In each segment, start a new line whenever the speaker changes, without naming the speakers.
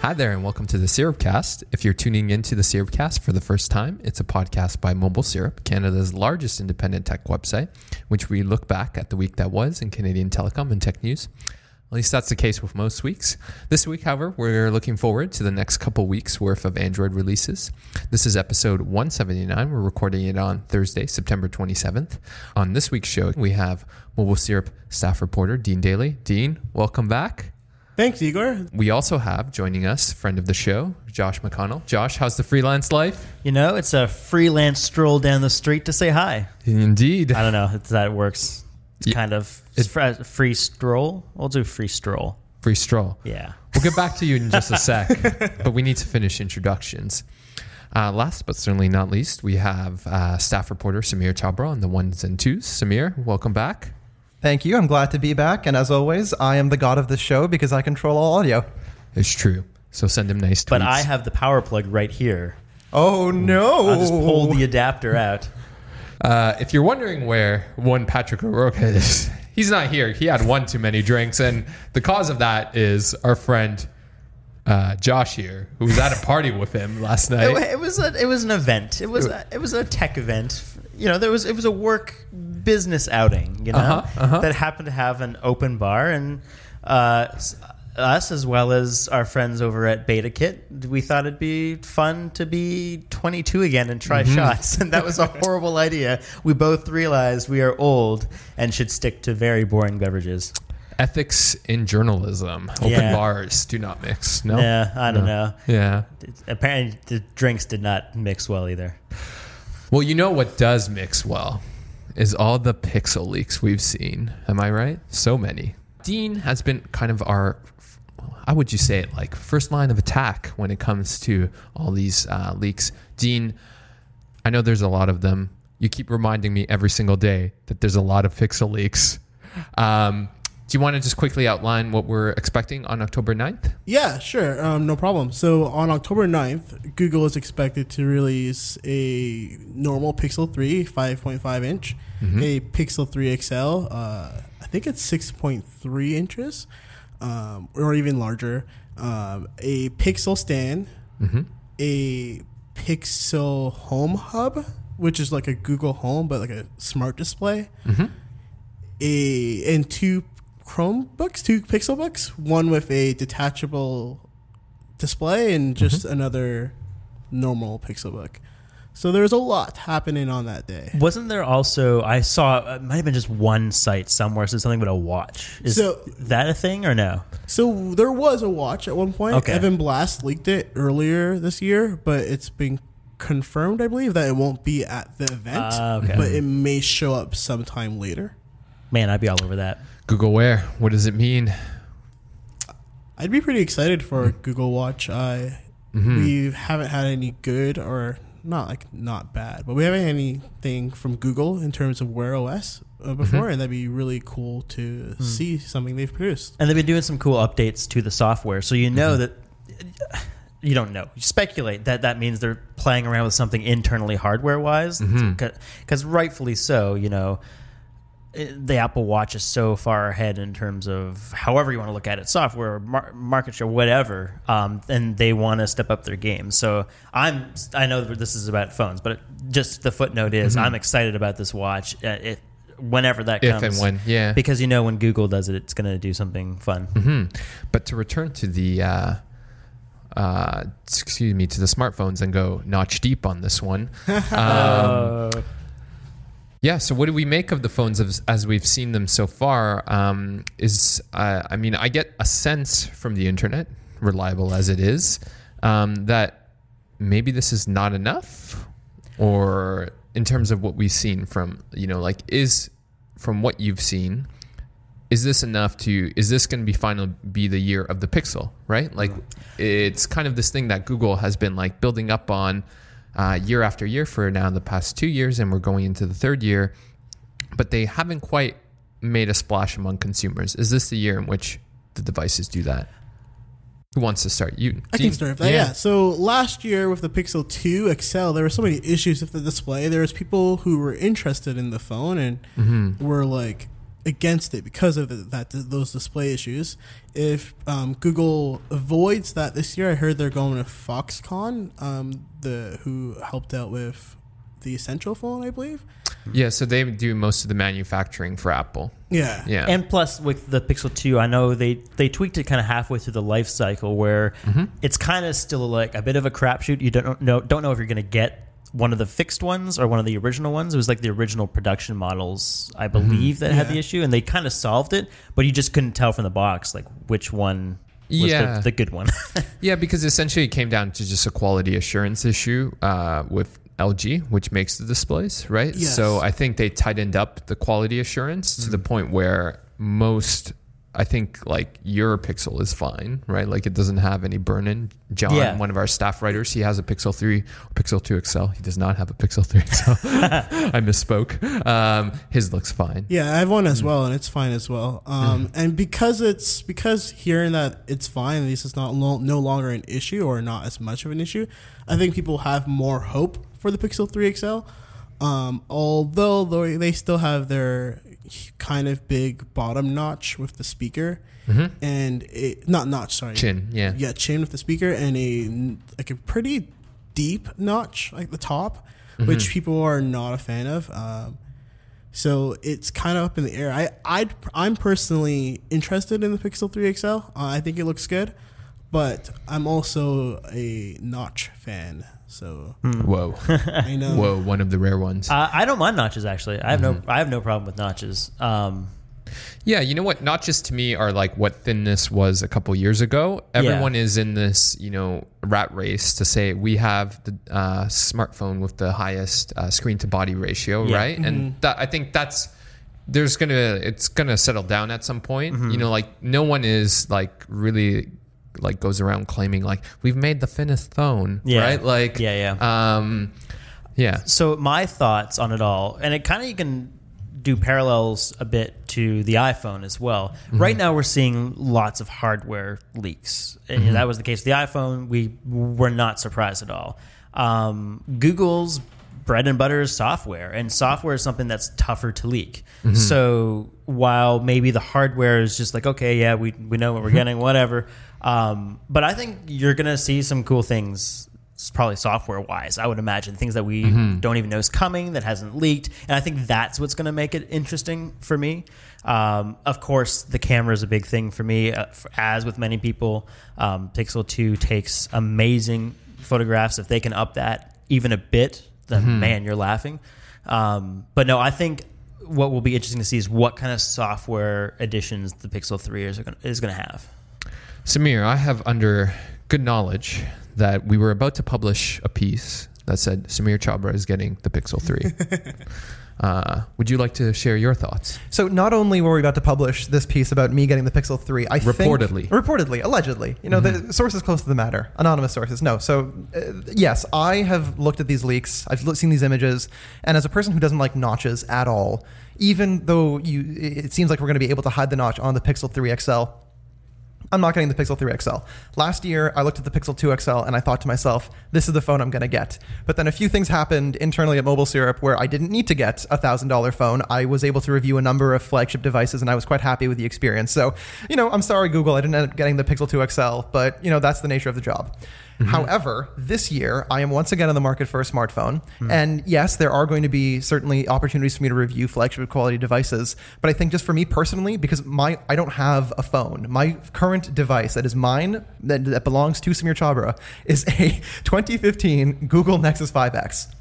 Hi there, and welcome to the Syrupcast. If you're tuning into the Syrupcast for the first time, it's a podcast by Mobile Syrup, Canada's largest independent tech website, which we look back at the week that was in Canadian telecom and tech news. At least that's the case with most weeks. This week, however, we're looking forward to the next couple weeks worth of Android releases. This is episode 179. We're recording it on Thursday, September 27th. On this week's show, we have Mobile Syrup staff reporter Dean Daley. Dean, welcome back.
Thanks, Igor.
We also have joining us, friend of the show, Josh McConnell. Josh, how's the freelance life?
You know, it's a freelance stroll down the street to say hi.
Indeed.
I don't know if that works. It's
Yeah.
kind of it's fr- free stroll. We'll do free stroll.
Free stroll.
Yeah.
We'll get back to you in just a sec, but we need to finish introductions. Uh, last but certainly not least, we have uh, staff reporter Sameer Chhabra on the ones and twos. Sameer, welcome back.
Thank you. I'm glad to be back. And as always, I am the god of this show because I control all audio.
It's true. So send him nice tweets.
But I have the power plug right here.
Oh, no.
I'll just pull the adapter out.
Uh, if you're wondering where one Patrick O'Rourke is, he's not here. He had one too many drinks, and the cause of that is our friend uh, Josh here, who was at a party with him last night.
It, it was a, it was an event. It was a, it was a tech event. You know, there was it was a work business outing. You know,
Uh-huh, uh-huh.
that happened to have an open bar and uh, us as well as our friends over at BetaKit. We thought it'd be fun to be 22 again and
Mm-hmm.
try shots, and that was a horrible idea. We both realized we are old and should stick to very boring beverages.
Ethics in journalism. Open
Yeah.
bars do not mix. No.
Yeah, I don't know.
Yeah.
Apparently, the drinks did not mix well either.
Well, you know what does mix well is all the pixel leaks we've seen. Am I right? So many. Dean has been kind of our, how would you say it, like first line of attack when it comes to all these uh, leaks. Dean, I know there's a lot of them. You keep reminding me every single day that there's a lot of pixel leaks. Um, do you want to just quickly outline what we're expecting on October 9th?
Yeah, sure. Um, no problem. So on October 9th, Google is expected to release a normal Pixel 3 5.5 inch, a Pixel 3 XL, uh, I think it's 6.3 inches, um, or even larger, um, a Pixel stand, a Pixel Home Hub, which is like a Google Home, but like a smart display, a and two Chromebooks, two Pixel books, one with a detachable display and just another normal Pixel book. So there's a lot happening on that day.
Wasn't there also? I saw it might have been just one site somewhere said something about a watch. Is
So-
that a thing or no?
So there was a watch at one point.
Okay.
Evan Blass leaked it earlier this year, but it's been confirmed, I believe, that it won't be at the event,
Ah, okay.
but it may show up sometime later.
Man, I'd be all over that.
Google Wear. What does it mean?
I'd be pretty excited for mm-hmm. Google Watch. I mm-hmm. we haven't had any good or not like not bad, but we haven't had anything from Google in terms of Wear OS uh, mm-hmm. before, and that'd be really cool to mm. see something they've produced.
And they've been doing some cool updates to the software, so you know that. You don't know. You speculate that that means they're playing around with something internally hardware wise, because rightfully so. You know, it- the Apple Watch is so far ahead in terms of however you want to look at it, software, mar- market share, whatever, um, and they want to step up their game. So I'm, I know this is about phones, but just the footnote is I'm excited about this watch. Uh, it, whenever that
If
comes,
and when, yeah.
because you know when Google does it, it's going to do something fun.
But to return to the, uh, uh, excuse me, to the smartphones and go notch deep on this one. Um, yeah. So, what do we make of the phones as, as we've seen them so far? Um, is uh, I mean, I get a sense from the internet, reliable as it is, um, that maybe this is not enough, or in terms of what we've seen from you know, like is from what you've seen, is this enough to is this going to be final be the year of the pixel right like it's kind of this thing that google has been like building up on uh, year after year for now the past two years and we're going into the third year but they haven't quite made a splash among consumers is this the year in which the devices do that who wants to start you
I can start with that. Yeah. So last year with the Pixel 2 XL, there were so many issues with the display. There was people who were interested in the phone and
Mm-hmm.
were like against it because of the, that those display issues. If um, Google avoids that this year, I heard they're going to Foxconn, um, the who helped out with the Essential phone, I believe.
yeah so they do most of the manufacturing for apple
Yeah.
yeah
And plus, with the Pixel 2, I know they, they tweaked it kind of halfway through the life cycle where
Mm-hmm.
it's kind of still like a bit of a crapshoot. You don't know don't know if you're going to get one of the fixed ones or one of the original ones. It was like the original production models, I
Mm-hmm.
believe, that had the issue, and they kind of solved it, but you just couldn't tell from the box like which one was
Yeah.
the, the good one.
Yeah, because essentially it came down to just a quality assurance issue uh, with LG, which makes the displays, right?
Yes.
So I think they tightened up the quality assurance to
Mm-hmm.
the point where most, I think, like your Pixel is fine, right? Like it doesn't have any burn in. John,
Yeah.
one of our staff writers, he has a Pixel 3, Pixel 2 XL. He does not have a Pixel 3 XL. I misspoke. Um, his looks fine.
Yeah, I have one
Mm.
as well, and it's fine as well. Um, And because it's because hearing that it's fine, at least it's not lo- no longer an issue or not as much of an issue. I think people have more hope for the Pixel 3 XL. Um, although though they still have their kind of big bottom notch with the speaker and a not notch sorry
Mm-hmm. Chin, yeah.
yeah chin with the speaker and a like a pretty deep notch like the top,
Mm-hmm.
which people are not a fan of. Um, so it's kind of up in the air. I i I'm personally interested in the Pixel 3 XL. Uh, I think it looks good, but I'm also a notch fan. So
Whoa.
I know.
Whoa, one of the rare ones.
uh, I don't mind notches actually. I have
Mm-hmm.
no I have no problem with notches. Um,
Yeah, you know what? Notches to me are like what thinness was a couple years ago. Everyone is in this, you know, rat race to say we have the uh, smartphone with the highest uh, screen to body ratio,
Yeah.
right? And that I think that's there's gonna it's gonna settle down at some point.
Mm-hmm.
You know, like no one is like really like goes around claiming like we've made the thinnest phone,
Yeah.
right? Like
Yeah,
um, yeah.
So my thoughts on it all, and it kind of you can do parallels a bit to the iPhone as well. Right now, we're seeing lots of hardware leaks, and that was the case with the iPhone. We were not surprised at all. Um, Google's bread and butter is software, and software is something that's tougher to leak. So while maybe the hardware is just like, okay, yeah, we we know what we're getting, whatever. Um, but I think you're gonna see some cool things probably software wise, I would imagine things that we don't even know is coming that hasn't leaked, and I think that's what's going to make it interesting for me. Um, of course, the camera is a big thing for me, uh, f as with many people. Um, Pixel Two takes amazing photographs. If they can up that even a bit, then man, you're laughing. Um, but no, I think what will be interesting to see is what kind of software additions the Pixel Three is going is going to have.
Sameer, I have under good knowledge that we were about to publish a piece that said Sameer Chhabra is getting the Pixel 3. uh, would you like to share your thoughts?
So not only were we about to publish this piece about me getting the Pixel 3, I
Reportedly.
think, reportedly, allegedly, you know, the sources close to the matter, anonymous sources. No, so uh, yes, I have looked at these leaks, I've seen these images, and as a person who doesn't like notches at all, even though you, it seems like we're going to be able to hide the notch on the Pixel 3 XL. I'm not getting the Pixel 3 XL. Last year, I looked at the Pixel 2 XL and I thought to myself, this is the phone I'm going to get. But then a few things happened internally at Mobile Syrup where I didn't need to get a $1,000 phone. I was able to review a number of flagship devices and I was quite happy with the experience. So, you know, I'm sorry, Google, I didn't end up getting the Pixel 2 XL, but, you know, that's the nature of the job. Mm-hmm. However, this year I am once again on the market for a smartphone. Mm-hmm. And yes, there are going to be certainly opportunities for me to review flagship quality devices. But I think just for me personally, because my I don't have a phone, my current device that is mine, that, that belongs to Sameer Chhabra, is a 2015 Google Nexus 5X.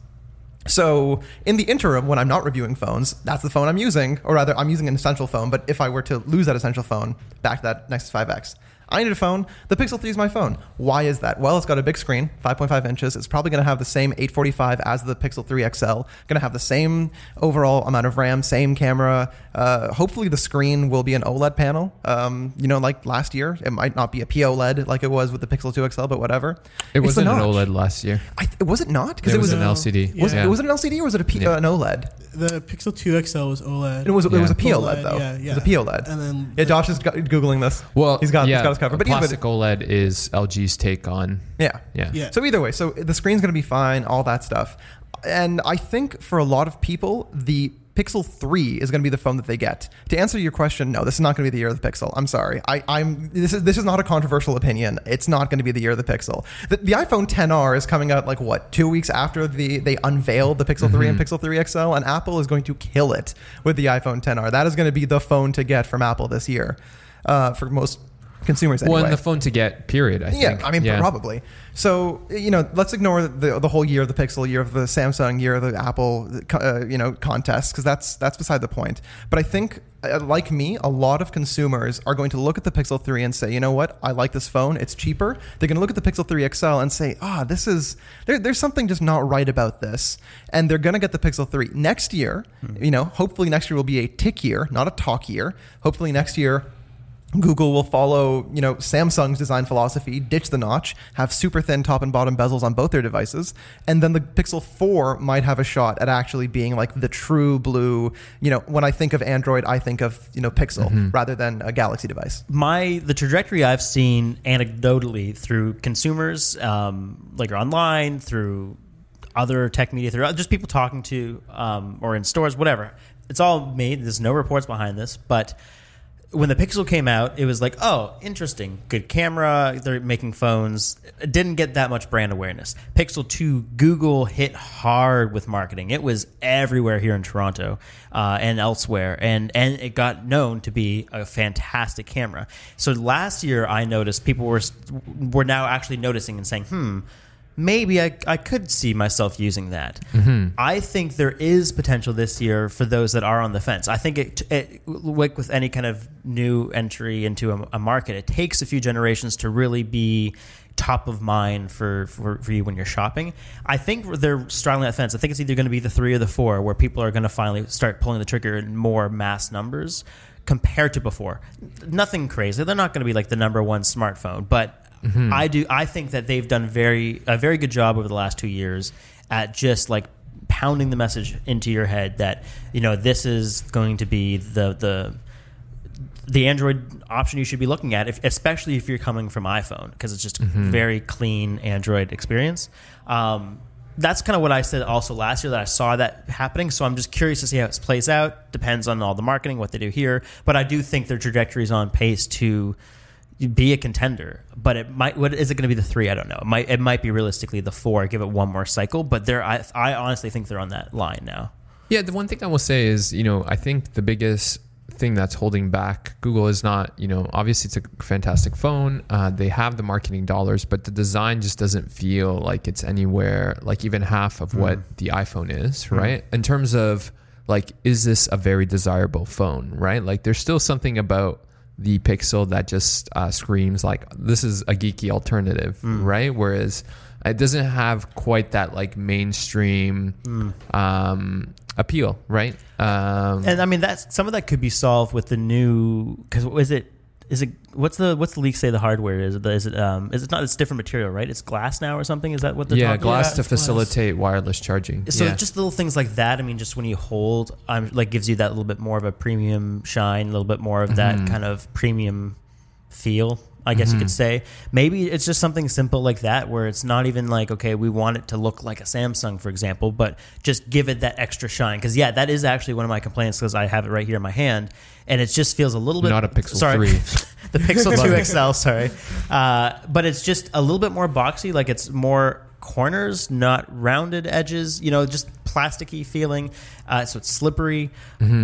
So in the interim, when I'm not reviewing phones, that's the phone I'm using, or rather, I'm using an essential phone. But if I were to lose that essential phone, back to that Nexus 5X, I need a phone. The Pixel 3 is my phone. Why is that? Well, it's got a big screen, 5.5 inches. It's probably going to have the same 845 as the Pixel 3 XL. Going to have the same overall amount of RAM, same camera. Uh, hopefully, the screen will be an OLED panel. Um, you know, like last year, it might not be a POLED like it was with the Pixel 2 XL, but whatever.
It
It's
wasn't an. OLED last year.
I th- was it not? Because
It
it
was
was.
an LCD.
was,
yeah.
it, was it an LCD or was it a P-
Yeah.
uh, an OLED?
The Pixel 2 XL was OLED.
It was, it was a
Yeah.
POLED though.
Yeah,
It was a POLED.
And then
yeah,
the-
Josh is go- googling this.
Well,
he's got
yeah,
he's got his cover. But either way-
plastic OLED is LG's take on.
yeah,
Yeah.
Yeah.
So either way, so the screen's going to be fine, all that stuff. And I think for a lot of people, the Pixel 3 is going to be the phone that they get. To answer your question, no, this is not going to be the year of the Pixel. I'm sorry. I, I'm this is this is not a controversial opinion. It's not going to be the year of the Pixel. The, the iPhone 10R is coming out like what two weeks after the they unveiled the Pixel 3 and Pixel 3 XL, and Apple is going to kill it with the iPhone 10R. That is going to be the phone to get from Apple this year, uh, for most consumers. Anyway.
Well, and the phone to get, period. I
Yeah,
think.
I mean
Yeah.
probably. So you know, let's ignore the the whole year of the Pixel, year of the Samsung, year of the Apple, uh, you know, contest because that's that's beside the point. But I think, uh, like me, a lot of consumers are going to look at the Pixel 3 and say, you know what, I like this phone. It's cheaper. They're going to look at the Pixel 3 XL and say, ah, this is there, there's something just not right about this, and they're going to get the Pixel 3 next year. You know, hopefully next year will be a tick year, not a talk year. Hopefully next year. Google will follow, you know, Samsung's design philosophy, ditch the notch, have super thin top and bottom bezels on both their devices, and then the Pixel 4 might have a shot at actually being like the true blue, you know, when I think of Android, I think of, you know, Pixel rather than a Galaxy device.
my the trajectory I've seen anecdotally through consumers, um, like online, through other tech media, through just people talking to um, or in stores, whatever. It's all made. There's no reports behind this, but when the Pixel came out, it was like, oh, interesting, good camera. They're making phones. It didn't get that much brand awareness. Pixel 2, Google hit hard with marketing. It was everywhere here in Toronto uh, and elsewhere, and and it got known to be a fantastic camera. So last year, I noticed people were were now actually noticing and saying, hmm maybe I, I could see myself using that. Mm-hmm. I think there is potential this year for those that are on the fence. I think it, it like with any kind of new entry into a, a market, it takes a few generations to really be top of mind for, for, for you when you're shopping. I think they're straddling that fence. I think it's either going to be the three or the four where people are going to finally start pulling the trigger in more mass numbers compared to before. Nothing crazy. They're not going to be like the number one smartphone, but I do. I think that they've done very a very good job over the last two years at just like pounding the message into your head that you know this is going to be the the the Android option you should be looking at, if, especially if you're coming from iPhone, because it's just a very clean Android experience. Um, that's kind of what I said also last year that I saw that happening. So I'm just curious to see how it plays out. Depends on all the marketing, what they do here. But I do think their trajectory is on pace to be a contender. But it might. What is it going to be? The three? I don't know. It might. It might be realistically the four. Give it one more cycle. But they're. I, I honestly think they're on that line now.
Yeah, the one thing I will say is, you know, I think the biggest thing that's holding back Google is not, you know, obviously it's a fantastic phone. Uh, they have the marketing dollars, but the design just doesn't feel like it's anywhere like even half of what the iPhone is, right? In terms of like, is this a very desirable phone, right? Like, there's still something about the Pixel that just uh, screams like this is a geeky alternative, right? Whereas it doesn't have quite that like mainstream um, appeal, right? Um,
And I mean, that's some of that could be solved with the new. Because was it? Is it? What's the what's the leak say the hardware is? Is it? Um, is it not? It's different material, right? It's glass now or something. Is that what they're
yeah,
talking
glass
about?
to
it's glass.
facilitate wireless charging.
So
yeah.
just little things like that. I mean, just when you hold, um, like gives you that little bit more of a premium shine, a little bit more of that kind of premium feel. I guess you could say. Maybe it's just something simple like that, where it's not even like, okay, we want it to look like a Samsung, for example, but just give it that extra shine. Because yeah, that is actually one of my complaints because I have it right here in my hand, and it just feels a little bit
Not a Pixel
sorry,
3.
the Pixel 2 XL, sorry. Uh, but it's just a little bit more boxy, like it's more corners, not rounded edges, you know, just plasticky feeling. Uh, so it's slippery.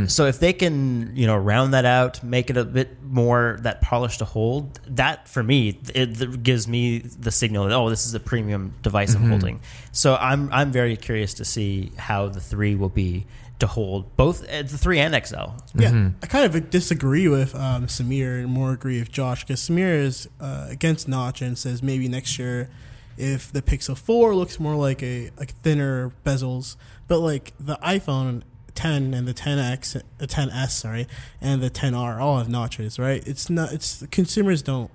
So if they can, you know, round that out, make it a bit more that polish to hold, that for me, it, it gives me the signal that, oh, this is a premium device I'm holding. So I'm, I'm very curious to see how the three will be to hold both uh, the three and XL.
Yeah, I kind of disagree with um, Sameer and more agree with Josh because Sameer is uh, against Notch and says maybe next year if the Pixel 4 looks more like a like thinner bezels, but like the iPhone 10 and the 10X, uh, the 10S, sorry, and the 10R all have notches, right? It's not. It's consumers don't.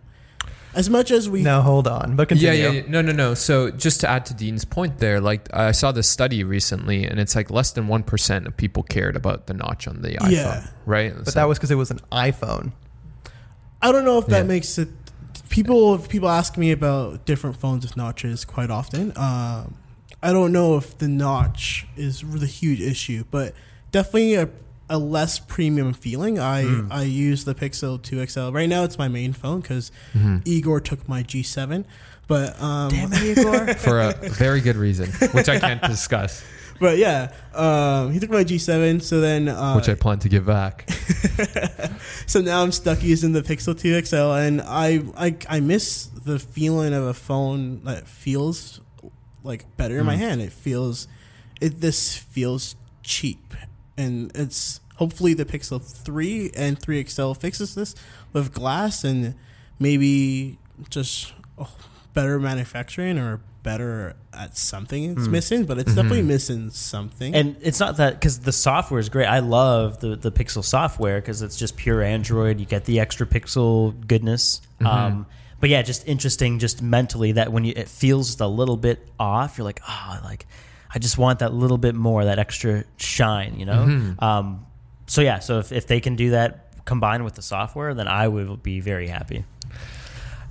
As much as we
No, hold on. But continue.
Yeah, yeah, yeah. No, no, no. So just to add to Dean's point there, like I saw this study recently, and it's like less than one percent of people cared about the notch on the iPhone,
Yeah.
right?
But that was because it was an iPhone.
I don't know if that
Yeah.
makes it. People people ask me about different phones with notches quite often. Um, I don't know if the notch is the huge issue, but definitely a, a less premium feeling. I
Hmm.
I use the Pixel 2 XL right now. It's my main phone because
Mm-hmm.
Igor took my G7. But um,
for a very good reason, which I can't discuss,
but yeah, um, he took my G7. So then uh,
which I plan to give back.
so now I'm stuck using the Pixel 2 XL, and I, I I miss the feeling of a phone that feels like better in my hand. It feels it this feels cheap, and it's hopefully the Pixel 3 and 3 XL fixes this with glass and maybe just oh, better manufacturing or better at something it's hmm. missing, but it's hmm. definitely missing something.
And it's not that because the software is great. I love the the Pixel software because it's just pure Android. You get the extra pixel goodness. Mm-hmm. Um, but yeah, just interesting, just mentally that when you it feels just a little bit off, you're like, oh, like I just want that little bit more, that extra shine, you know. Mm-hmm. Um, so yeah, so if if they can do that combined with the software, then I would be very happy.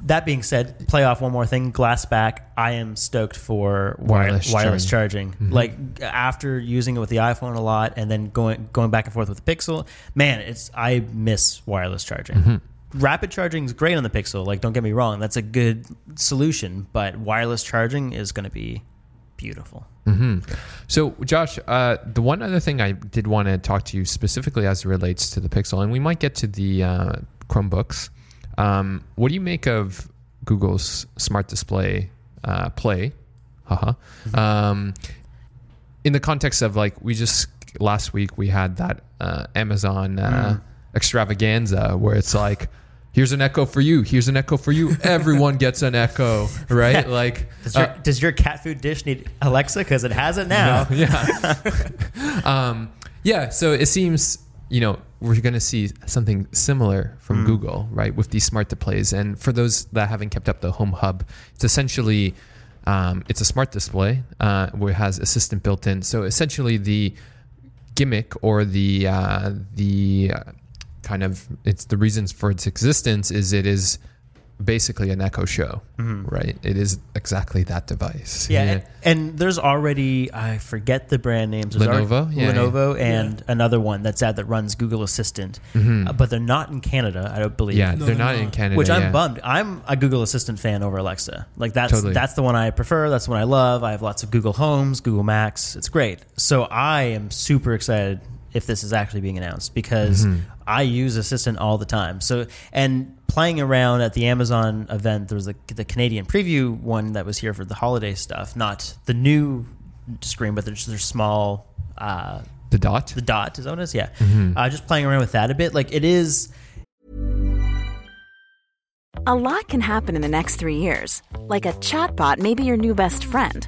That being said, play off one more thing. Glass back. I am stoked for wireless,
Wireless
wireless charging. Like after using it with the iPhone a lot, and then going going back and forth with the Pixel, man, it's I miss wireless charging. Rapid charging is great on the Pixel. Like, don't get me wrong, that's a good solution. But wireless charging is going to be beautiful.
So, Josh, uh, the one other thing I did want to talk to you specifically as it relates to the Pixel, and we might get to the uh, Chromebooks. Um, what do you make of Google's Smart Display uh, Play? Haha. Um, in the context of like, we just last week we had that uh, Amazon uh, extravaganza where it's like, here's an Echo for you, here's an Echo for you. Everyone gets an Echo, right? Like,
Does your,
uh,
does your cat food dish need Alexa? Because it has it now.
yeah. um, yeah. So it seems, you know, we're going to see something similar from Google, right, with these smart displays. And for those that haven't kept up the Home Hub, it's essentially um, it's a smart display uh, where it has Assistant built in. So essentially, the gimmick or the uh, the uh, kind of it's the reasons for its existence is it is basically an Echo Show, right? It is exactly that device.
Yeah, And, and there's already I forget the brand names. There's
Lenovo?
already-
Yeah,
Lenovo, and another one that's out that runs Google Assistant, uh, but they're not in Canada. I don't believe.
Yeah,
No,
they're
they're
not
not.
in Canada.
Which I'm bummed. I'm a Google Assistant fan over Alexa. Like that's
Totally.
that's the one I prefer. That's the one I love. I have lots of Google Homes, Google Max. It's great. So I am super excited if this is actually being announced because
Mm-hmm.
I use Assistant all the time. So and playing around at the Amazon event, there was the, the Canadian preview one that was here for the holiday stuff, not the new screen, but there's their small. Uh,
The dot.
the dot is that what it is? Yeah.
Mm-hmm.
Uh, just playing around with that a bit. Like it is.
A lot can happen in the next three years. Like a chatbot may be your new best friend.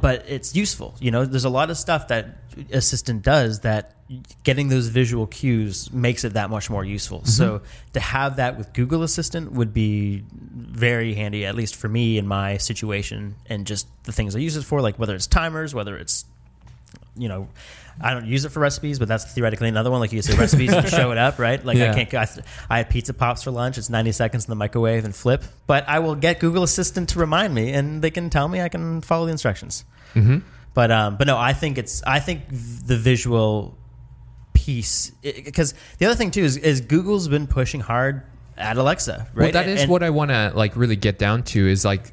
but it's useful. You know, there's a lot of stuff that Assistant does that getting those visual cues makes it that much more useful. Mm-hmm. So to have that with Google Assistant would be very handy, at least for me in my situation and just the things I use it for, like whether it's timers, whether it's you know, I don't use it for recipes, but that's theoretically another one. Like you say, recipes, you show it up, right? Like
Yeah.
I can't. I, I had pizza pops for lunch. It's ninety seconds in the microwave and flip. But I will get Google Assistant to remind me, and they can tell me I can follow the instructions. Mm-hmm. But um, but no, I think it's. I think the visual piece because the other thing too is, is Google's been pushing hard at Alexa, right?
Well, that is
And-
what I want to like really get down to is like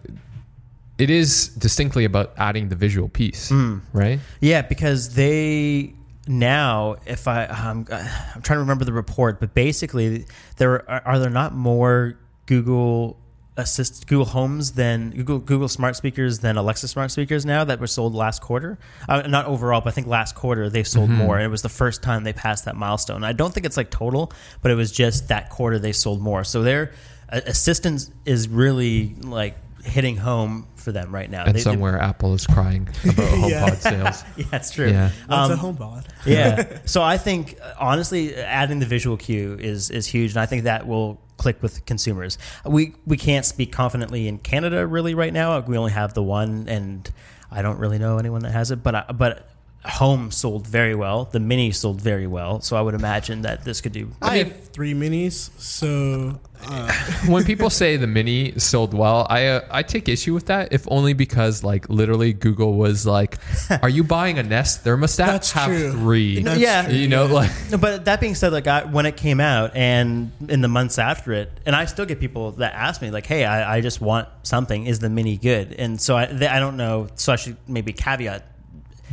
it is distinctly about adding the visual piece,
Hmm.
right?
Yeah, because they now, if I, um, I'm trying to remember the report, but basically, there are, are there not more Google Assist, Google Homes than Google Google Smart Speakers than Alexa Smart Speakers now that were sold last quarter? Uh, not overall, but I think last quarter they sold more, and it was the first time they passed that milestone. I don't think it's like total, but it was just that quarter they sold more. So their uh, assistance is really like hitting home for them right now.
And
They- they-
somewhere Apple is crying about HomePod
Yeah.
sales.
yeah, that's true.
Yeah.
That's
Um,
a home pod.
yeah. So I think uh, honestly, adding the visual cue is is huge, and I think that will click with consumers. We we can't speak confidently in Canada really right now. We only have the one, and I don't really know anyone that has it. But I, but home sold very well. The mini sold very well. So I would imagine that this could do.
I, have three minis, so uh,
when people say the mini sold well, I uh, I take issue with that. If only because like literally Google was like, "Are you buying a Nest thermostat?
That's
Have
true.
three.
That's
yeah.
true,
you know,
yeah.
like
No, but that being said, like I, when it came out and in the months after it, and I still get people that ask me like, "Hey, I, I just want something. Is the mini good?" And so I, they, I don't know. So I should maybe caveat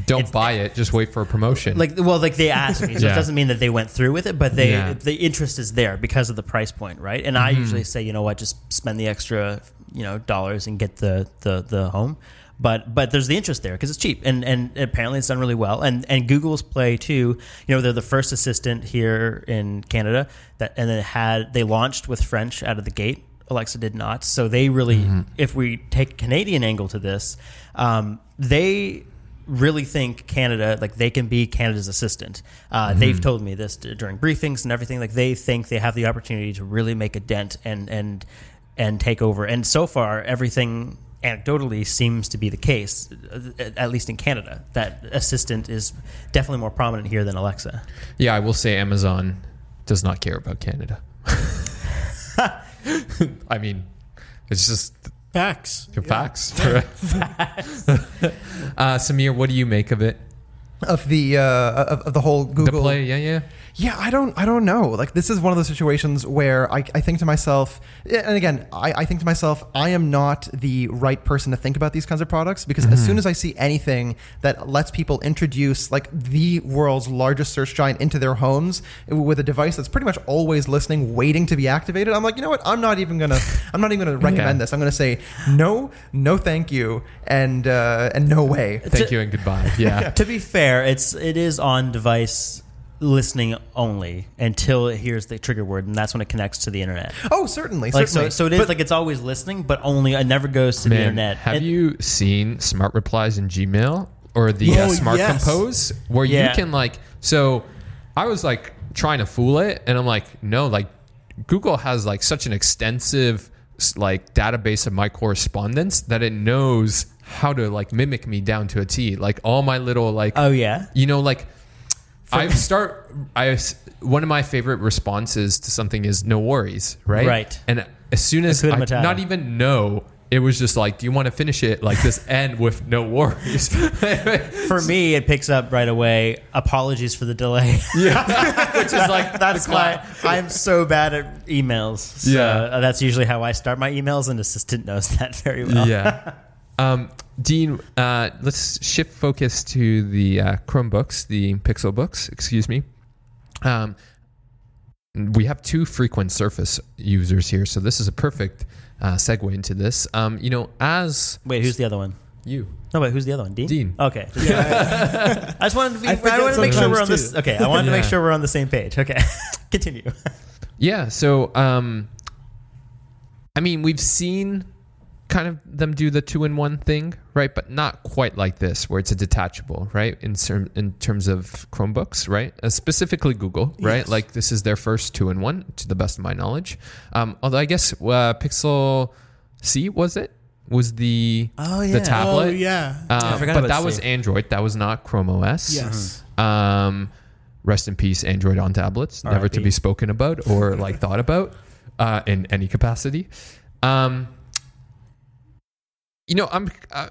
don't
It's-
buy it. Just wait for a promotion.
like well like they asked me so
Yeah.
it doesn't mean that they went through with it but they
Yeah.
the interest is there because of the price point right and i usually say you know what just spend the extra you know dollars and get the the, the home but but there's the interest there because it's cheap and and apparently it's done really well and and google's play too you know they're the first assistant here in canada that and it had they launched with french out of the gate alexa did not so they really if we take canadian angle to this um, they really think Canada, like they can be Canada's assistant. Uh, They've told me this during briefings and everything. Like they think they have the opportunity to really make a dent and and and take over. And so far, everything anecdotally seems to be the case, uh, at least in Canada. That assistant is definitely more prominent here than Alexa.
yeah, I will say Amazon does not care about Canada. I mean, it's just
facts.
the facts. uh, Sameer, what do you make of it?
of the uh, of, of the whole
The
Google
play, yeah, yeah.
Yeah, I don't, I don't know. Like this is one of those situations where I, I think to myself, and again, I, I think to myself, I am not the right person to think about these kinds of products because as soon as I see anything that lets people introduce like the world's largest search giant into their homes with a device that's pretty much always listening, waiting to be activated, I'm like, you know what? I'm not even gonna, I'm not even gonna recommend
Yeah.
this. I'm gonna say no, no, thank you, and uh, and no way.
Thank you and goodbye. Yeah.
To be fair, it's it is on device listening only until it hears the trigger word, and that's when it connects to the internet.
Oh, certainly,
Like so,
certainly.
so it is
But-
like it's always listening, but only it never goes to the internet.
have
And-
you seen Smart Replies in Gmail or the uh,
Oh,
Smart
yes.
Compose where you can like? So I was like trying to fool it, and I'm like, no, like Google has like such an extensive like database of my correspondence that it knows how to like mimic me down to a T. Like all my little like
Oh yeah.
you know like i start i one of my favorite responses to something is no worries right
Right.
and as soon as i
Matata.
not even know it was just like do you want to finish it like this end with no worries
For me, it picks up right away. Apologies for the delay.
yeah, which is like
that's why I'm so bad at emails. So
Yeah.
uh, that's usually how I start my emails, and Assistant knows that very well.
yeah um, Dean, uh, let's shift focus to the uh, Chromebooks, the Pixel books, excuse me. Um, we have two frequent Surface users here, so this is a perfect uh, segue into this. Um, you know, as
Wait, who's the other one?
you,
No, wait, who's the other one? Dean.
Dean.
Okay. I just wanted to be.
I
I, wanted to make sure we're on
sometimes,
this. Okay, I wanted to make sure we're on the same page. Okay, continue.
Yeah. So, um, I mean, we've seen kind of them do the two in one thing, right? But not quite like this, where it's a detachable, right? In term, in terms of Chromebooks, right? Uh, specifically Google, right?
Yes.
Like this is their first two in one, to the best of my knowledge. Um, although I guess uh, Pixel C was it was the
Oh,
the tablet.
Oh yeah.
Uh,
forgot
but
about
that was Android. That was not Chrome OS.
yes.
Um, rest in peace, Android on tablets, never to be spoken about or like thought about uh, in any capacity. Um, you know, I'm uh,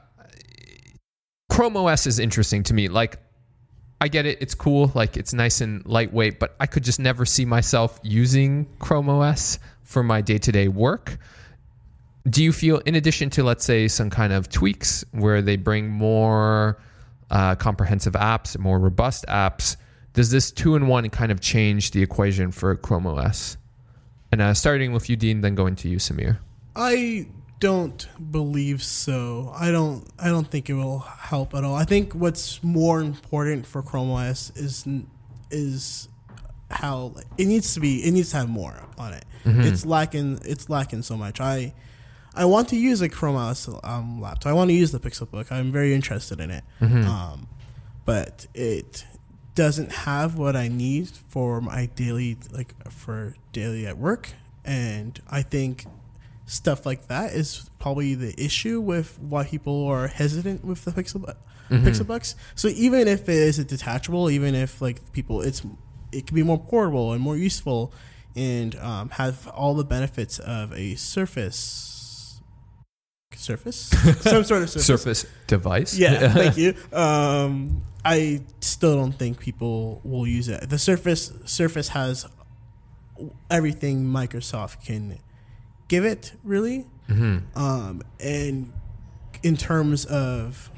Chrome OS is interesting to me. Like, I get it. It's cool. Like it's nice and lightweight, but I could just never see myself using Chrome OS for my day to day work. Do you feel, in addition to, let's say, some kind of tweaks where they bring more uh, comprehensive apps, more robust apps, does this two in one kind of change the equation for Chrome OS? And uh, starting with you, Dean, then going to you, Sameer.
I don't believe so. I don't. I don't think it will help at all. I think what's more important for Chrome OS is is how it needs to be. It needs to have more on it. It's lacking. It's lacking so much. I I want to use a Chrome OS um, laptop. I want to use the Pixelbook. I'm very interested in it. Um, but it doesn't have what I need for my daily like for daily at work. And I think stuff like that is probably the issue with why people are hesitant with the Pixel Pixelbooks. So even if it is a detachable, even if like people, it's it can be more portable and more useful, and um, have all the benefits of a Surface. Surface, some sort of surface.
Surface device.
Yeah, thank you. Um, I still don't think people will use it. The Surface Surface has everything Microsoft can give it, really. Um, and in terms of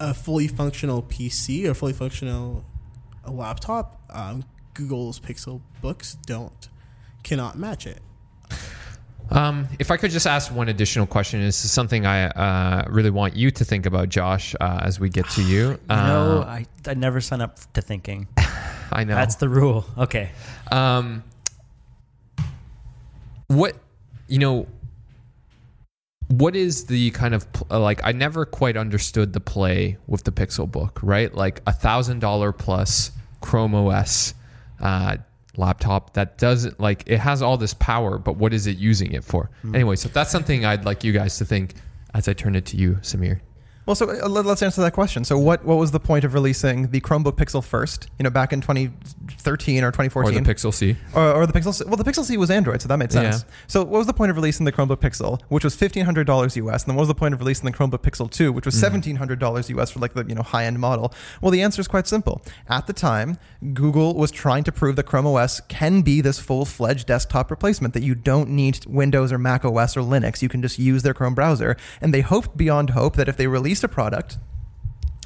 a fully functional PC or fully functional a laptop, um, Google's Pixel books don't cannot match it.
Um, if I could just ask one additional question, this is something I uh, really want you to think about, Josh, uh, as we get to you.
You know,
Uh,
I, I never sign up to thinking.
I know.
That's the rule. Okay.
Um, what you know? What is the kind of uh, like? I never quite understood the play with the Pixel Book, right? Like a thousand dollar plus Chrome OS uh, laptop that doesn't like it has all this power, but what is it using it for? Anyway, so that's something I'd like you guys to think as I turn it to you, Sameer.
Well, so uh, let- let's answer that question. So, what what was the point of releasing the Chromebook Pixel first? You know, back in 2013 or 2014, Or
the Pixel C.
or, or the Pixel. C- Well, the Pixel C was Android, so that made sense.
Yeah.
So, what was the point of releasing the Chromebook Pixel, which was fifteen hundred dollars US, and then what was the point of releasing the Chromebook Pixel Two, which was seventeen hundred dollars US for like the you know high end model? Well, the answer is quite simple. At the time, Google was trying to prove that Chrome OS can be this full fledged desktop replacement that you don't need Windows or Mac OS or Linux. You can just use their Chrome browser, and they hoped beyond hope that if they released a product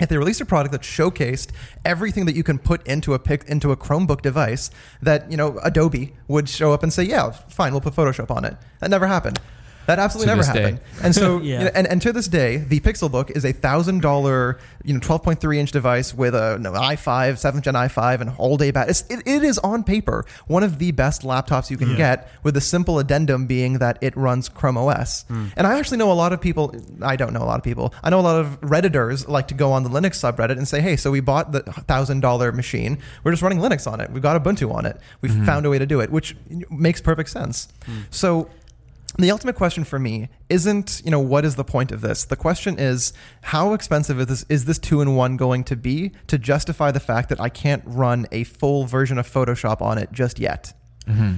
if they released a product that showcased everything that you can put into a pic into a Chromebook device, that you know Adobe would show up and say, "Yeah, fine, we'll put Photoshop on it." That never happened. That absolutely
To
never
this day.
happened. And so,
Yeah.
you know, and, and to this day, the Pixel Book is a thousand dollar, you know, twelve point three inch device with a no, i5, seventh gen i5, and all day battery. It, it is on paper one of the best laptops you can get, with the simple addendum being that it runs Chrome OS. Hmm. And I actually know a lot of people. I don't know a lot of people. I know a lot of redditors like to go on the Linux subreddit and say, "Hey, so we bought the thousand dollar machine. We're just running Linux on it. We've got Ubuntu on it. We've mm-hmm. found a way to do it, which makes perfect sense." Hmm. So the ultimate question for me isn't, you know, what is the point of this? The question is, how expensive is this, is this two in one going to be to justify the fact that I can't run a full version of Photoshop on it just yet?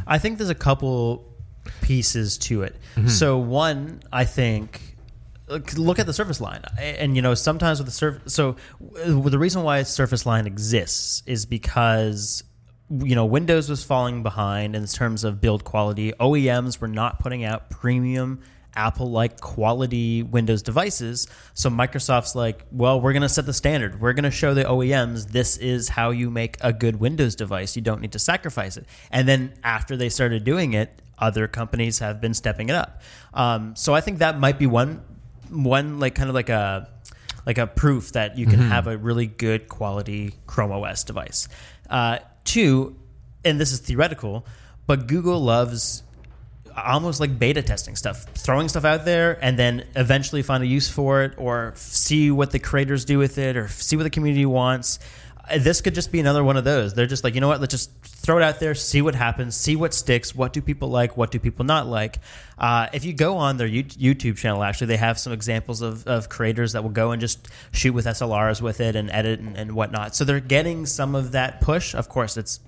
I think there's a couple pieces to it.
Mm-hmm.
So one, I think look- look at the surface line and you know sometimes with the surface so uh, the reason why surface line exists is because you know windows was falling behind in terms of build quality. Oems were not putting out premium apple like quality windows devices. So microsoft's like well we're going to set the standard. We're going to show the oems this is how you make a good windows device. You don't need to sacrifice it. And then after they started doing it other companies have been stepping it up. Um, so i think that might be one one like kind of like a like a proof that you can have a really good quality Chrome OS device. Uh, two, and this is theoretical, but Google loves almost like beta testing stuff, throwing stuff out there, and then eventually find a use for it, or see what the creators do with it, or see what the community wants. This could just be another one of those. They're just like, you know what? Let's just throw it out there, see what happens, see what sticks. What do people like? What do people not like? Uh, if you go on their YouTube channel, actually, they have some examples of, of creators that will go and just shoot with SLRs with it and edit and, and whatnot. So they're getting some of that push. Of course, it's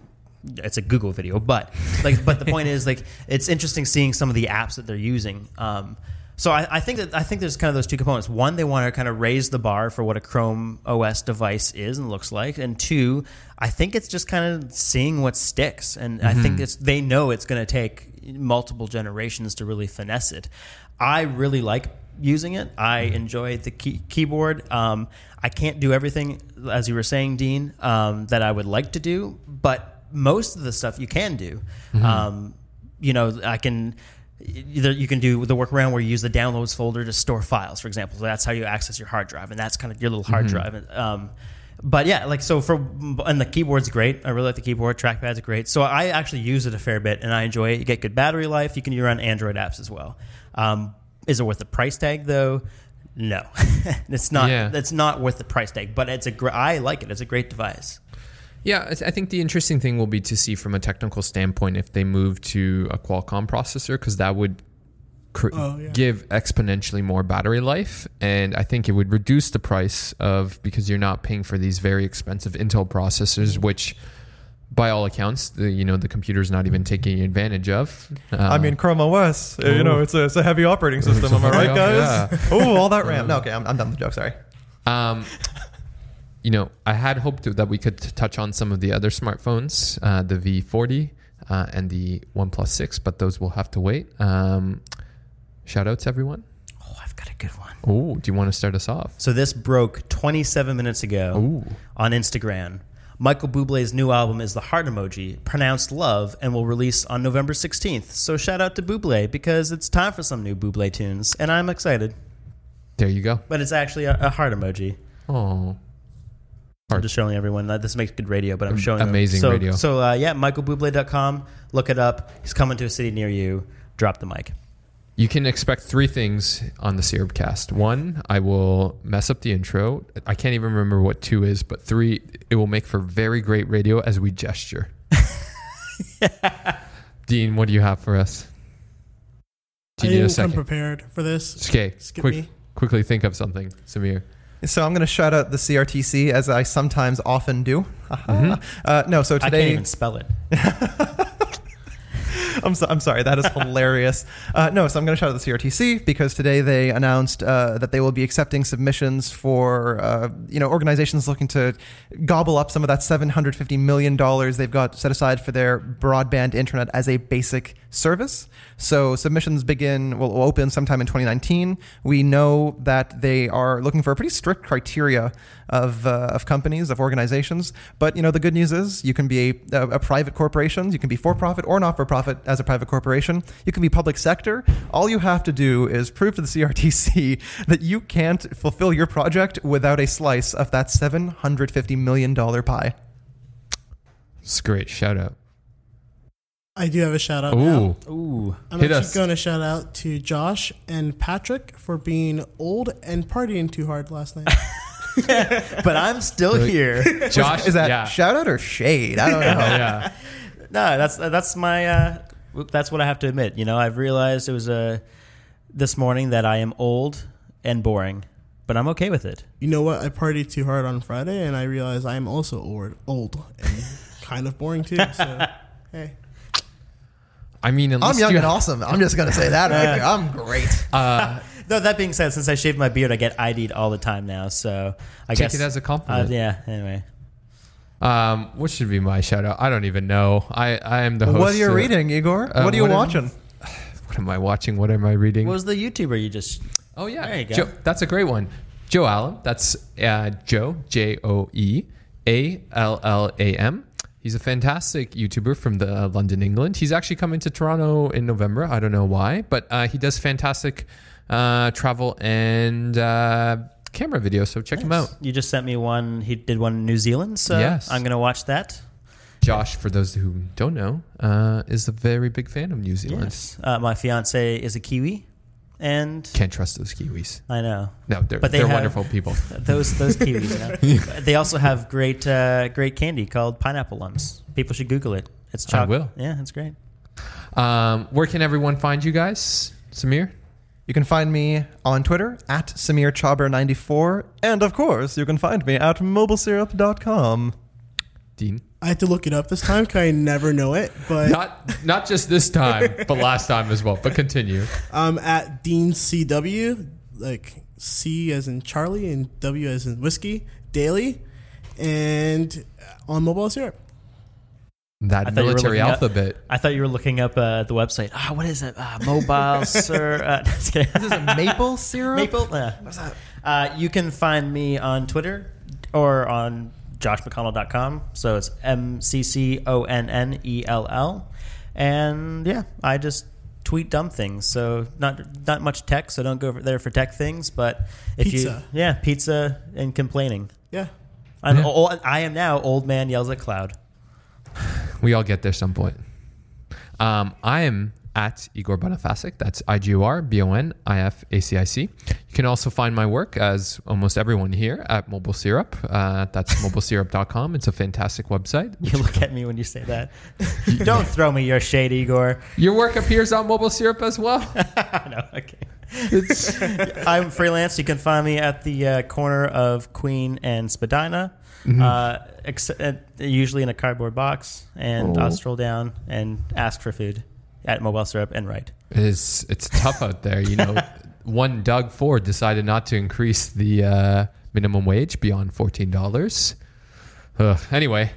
it's a Google video, but like, but the point is, like, it's interesting seeing some of the apps that they're using. Um, So I, I think that I think there's kind of those two components. One, they want to kind of raise the bar for what a Chrome OS device is and looks like, and two, I think it's just kind of seeing what sticks. And I think it's they know it's going to take multiple generations to really finesse it. I really like using it. I enjoy the key- keyboard. Um, I can't do everything, as you were saying, Dean, um, that I would like to do, but most of the stuff you can do. Um, you know, I can you can do the workaround where you use the downloads folder to store files, for example. So that's how you access your hard drive, and that's kind of your little hard drive. And, Um, but yeah, like so for and the keyboard's great. I really like the keyboard. Trackpad's great. So I actually use it a fair bit, and I enjoy it. You get good battery life. You can run Android apps as well. Um, is it worth the price tag though? No, it's not.
Yeah.
It's not worth the price tag. But it's a. Gr- I like it. It's a great device.
Yeah, I th- I think the interesting thing will be to see from a technical standpoint if they move to a Qualcomm processor because that would cr-
Oh, yeah.
give exponentially more battery life, and I think it would reduce the price of because you're not paying for these very expensive Intel processors, which, by all accounts, the you know the computer's not even taking advantage of.
I
Um,
mean, Chrome OS, uh, you know, it's a, it's a heavy operating system. Am I right, guys? Oh, all that RAM. No, okay, I'm, I'm done with the joke. Sorry.
Um, you know, I had hoped that we could t- touch on some of the other smartphones, uh, the V40 uh, and the OnePlus 6, but those will have to wait. Um, shout out to everyone.
Oh, I've got a good one.
Oh, do you want to start us off?
So this broke 27 minutes ago
Ooh.
on Instagram. Michael Bublé's new album is the heart emoji, pronounced love, and will release on November 16th. So shout out to Bublé because it's time for some new Bublé tunes, and I'm excited.
There you go.
But it's actually a, a heart emoji.
Oh,
I'm just showing everyone that this makes good radio, but I'm showing them.
Amazing
so,
radio.
So uh, yeah, michaelbublé.com. Look it up. He's coming to a city near you. Drop the mic.
you can expect three things on the Syrupcast. One, I will mess up the intro. I can't even remember what two is, but three, it will make for very great radio as we gesture. Dean, what do you have for us? Do
I
need a
didn't come
second?
prepared for this.
Okay,
Skip
quick,
me.
quickly think of something, Sameer.
So I'm going to shout out the CRTC as I sometimes often do. Uh, no, so today
I can't even spell it.
I'm, so, I'm sorry, that is hilarious. Uh, no, so I'm going to shout out the CRTC because today they announced uh, that they will be accepting submissions for uh, you know organizations looking to gobble up some of that 750 million dollars they've got set aside for their broadband internet as a basic service. So submissions begin will open sometime in 2019. We know that they are looking for a pretty strict criteria of, uh, of companies, of organizations. But you know, the good news is you can be a, a, private corporation, you can be for profit or not for profit as a private corporation, you can be public sector. All you have to do is prove to the CRTC that you can't fulfill your project without a slice of that $750 million pie.
It's great. Shout out.
I do have a shout out. now.
Ooh,
Ooh.
I'm
Hit
actually
us.
going to shout out to Josh and Patrick for being old and partying too hard last night.
But I'm still here.
Josh.
Is that
yeah.
shout out or shade? I don't know.
yeah.
No, that's that's my uh, that's what I have to admit. You know, I've realized it was uh, this morning that I am old and boring, but I'm okay with it.
you know what? I partied too hard on Friday, and I realized I am also old, old and kind of boring too. So, hey,
I mean, at
I'm young
you
and awesome. I'm just going to say that. Right there. I'm great.
Though that being said, since I shaved my beard, I get ID'd all the time now. So I
Take
guess
it as a
uh,
compliment.
yeah. Anyway,
Um, what should be my shout out? I don't even know. I, I am the host.
What are you
uh,
reading, Igor?
uh,
what are you
what am-
watching?
What am I watching? What am I reading?
what was the YouTuber you just?
oh yeah,
There you go.
Joe, that's a great one. Joe Allam. That's uh, Joe J O E A L L A M. He's a fantastic YouTuber from the uh, London, England. He's actually coming to Toronto in November. I don't know why, but uh, he does fantastic uh, travel and uh, camera videos. So check him out.
You just sent me one. He did one in New Zealand, so
Yes.
I'm gonna watch that.
Josh, for those who don't know, uh, is a very big fan of New Zealand.
Yes. Uh, my fiance is a Kiwi, and
Can't trust those Kiwis.
I know
No, they're,
But they
they are
have-
wonderful people.
those those Kiwis. You know? They also have great uh, great candy called pineapple lumps. People should Google it. It's
I
chocolate.
will.
Yeah, it's great.
Um, where can everyone find you guys? Sameer?
You can find me on Twitter at Sameer Chhabra94. And of course, you can find me at mobilesyrup.com.
Dean?
I had to look it up this time because I never know it. But
Not not just this time, but last time as well. But continue.
I'm at Dean CW, like C as in Charlie and W as in whiskey Daley, and on mobile syrup.
That
I thought
military
looking up-
alphabet.
I thought you were looking up uh, the website. Ah, what is it? Ah, mobile, sir. Uh.
This is a maple syrup.
Maple. Yeah.
What's that?
Uh, you can find me on Twitter or on joshmcconnell.com. So it's M C C O N N E L L. And yeah, I just tweet dumb things. So not not much tech, so don't go over there for tech things. But if you yeah, pizza and complaining.
Yeah.
I'm
Yeah.
ol- I am now old man yells at cloud.
We all get there some point. Um, I am at Igor Bonifacic. That's I G O R B O N I F A C I C. You can also find my work, as almost everyone here, at Mobile Syrup. Uh, that's mobilesyrup.com. It's a fantastic website.
You look at me when you say that. don't throw me your shade, Igor.
Your work appears on Mobile Syrup as well.
no, okay. I'm freelance. You can find me at the uh, corner of Queen and Spadina, uh, ex- uh, usually in a cardboard box. And I'll stroll down and ask for food at Mobile Syrup and write.
It is it's tough out there. You know, one Doug Ford decided not to increase the uh, minimum wage beyond fourteen dollars. Anyway,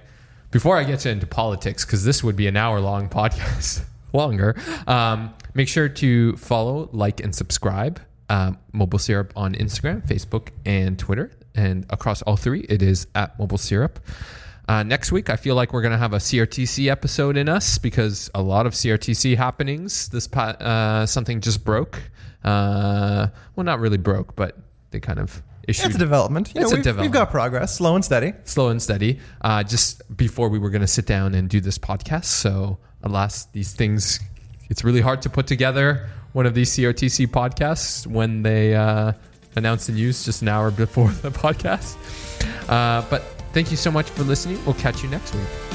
before I get into politics, because this would be an hour long podcast, longer. Um, make sure to follow, like, and subscribe. Um, Mobile Syrup on Instagram, Facebook, and Twitter, and across all three, it is at Mobile Syrup. Uh, next week, I feel like we're going to have a CRTC episode in us because a lot of CRTC happenings. This pa- uh, something just broke. Uh, well, not really broke, but they kind of issued.
It's a development. You
It's
know,
a
we've,
development.
we've got progress, slow and steady.
slow and steady. Uh, just before we were going to sit down and do this podcast. So, alas, these things, it's really hard to put together one of these CRTC podcasts when they uh, announce the news just an hour before the podcast. Uh, but thank you so much for listening. We'll catch you next week.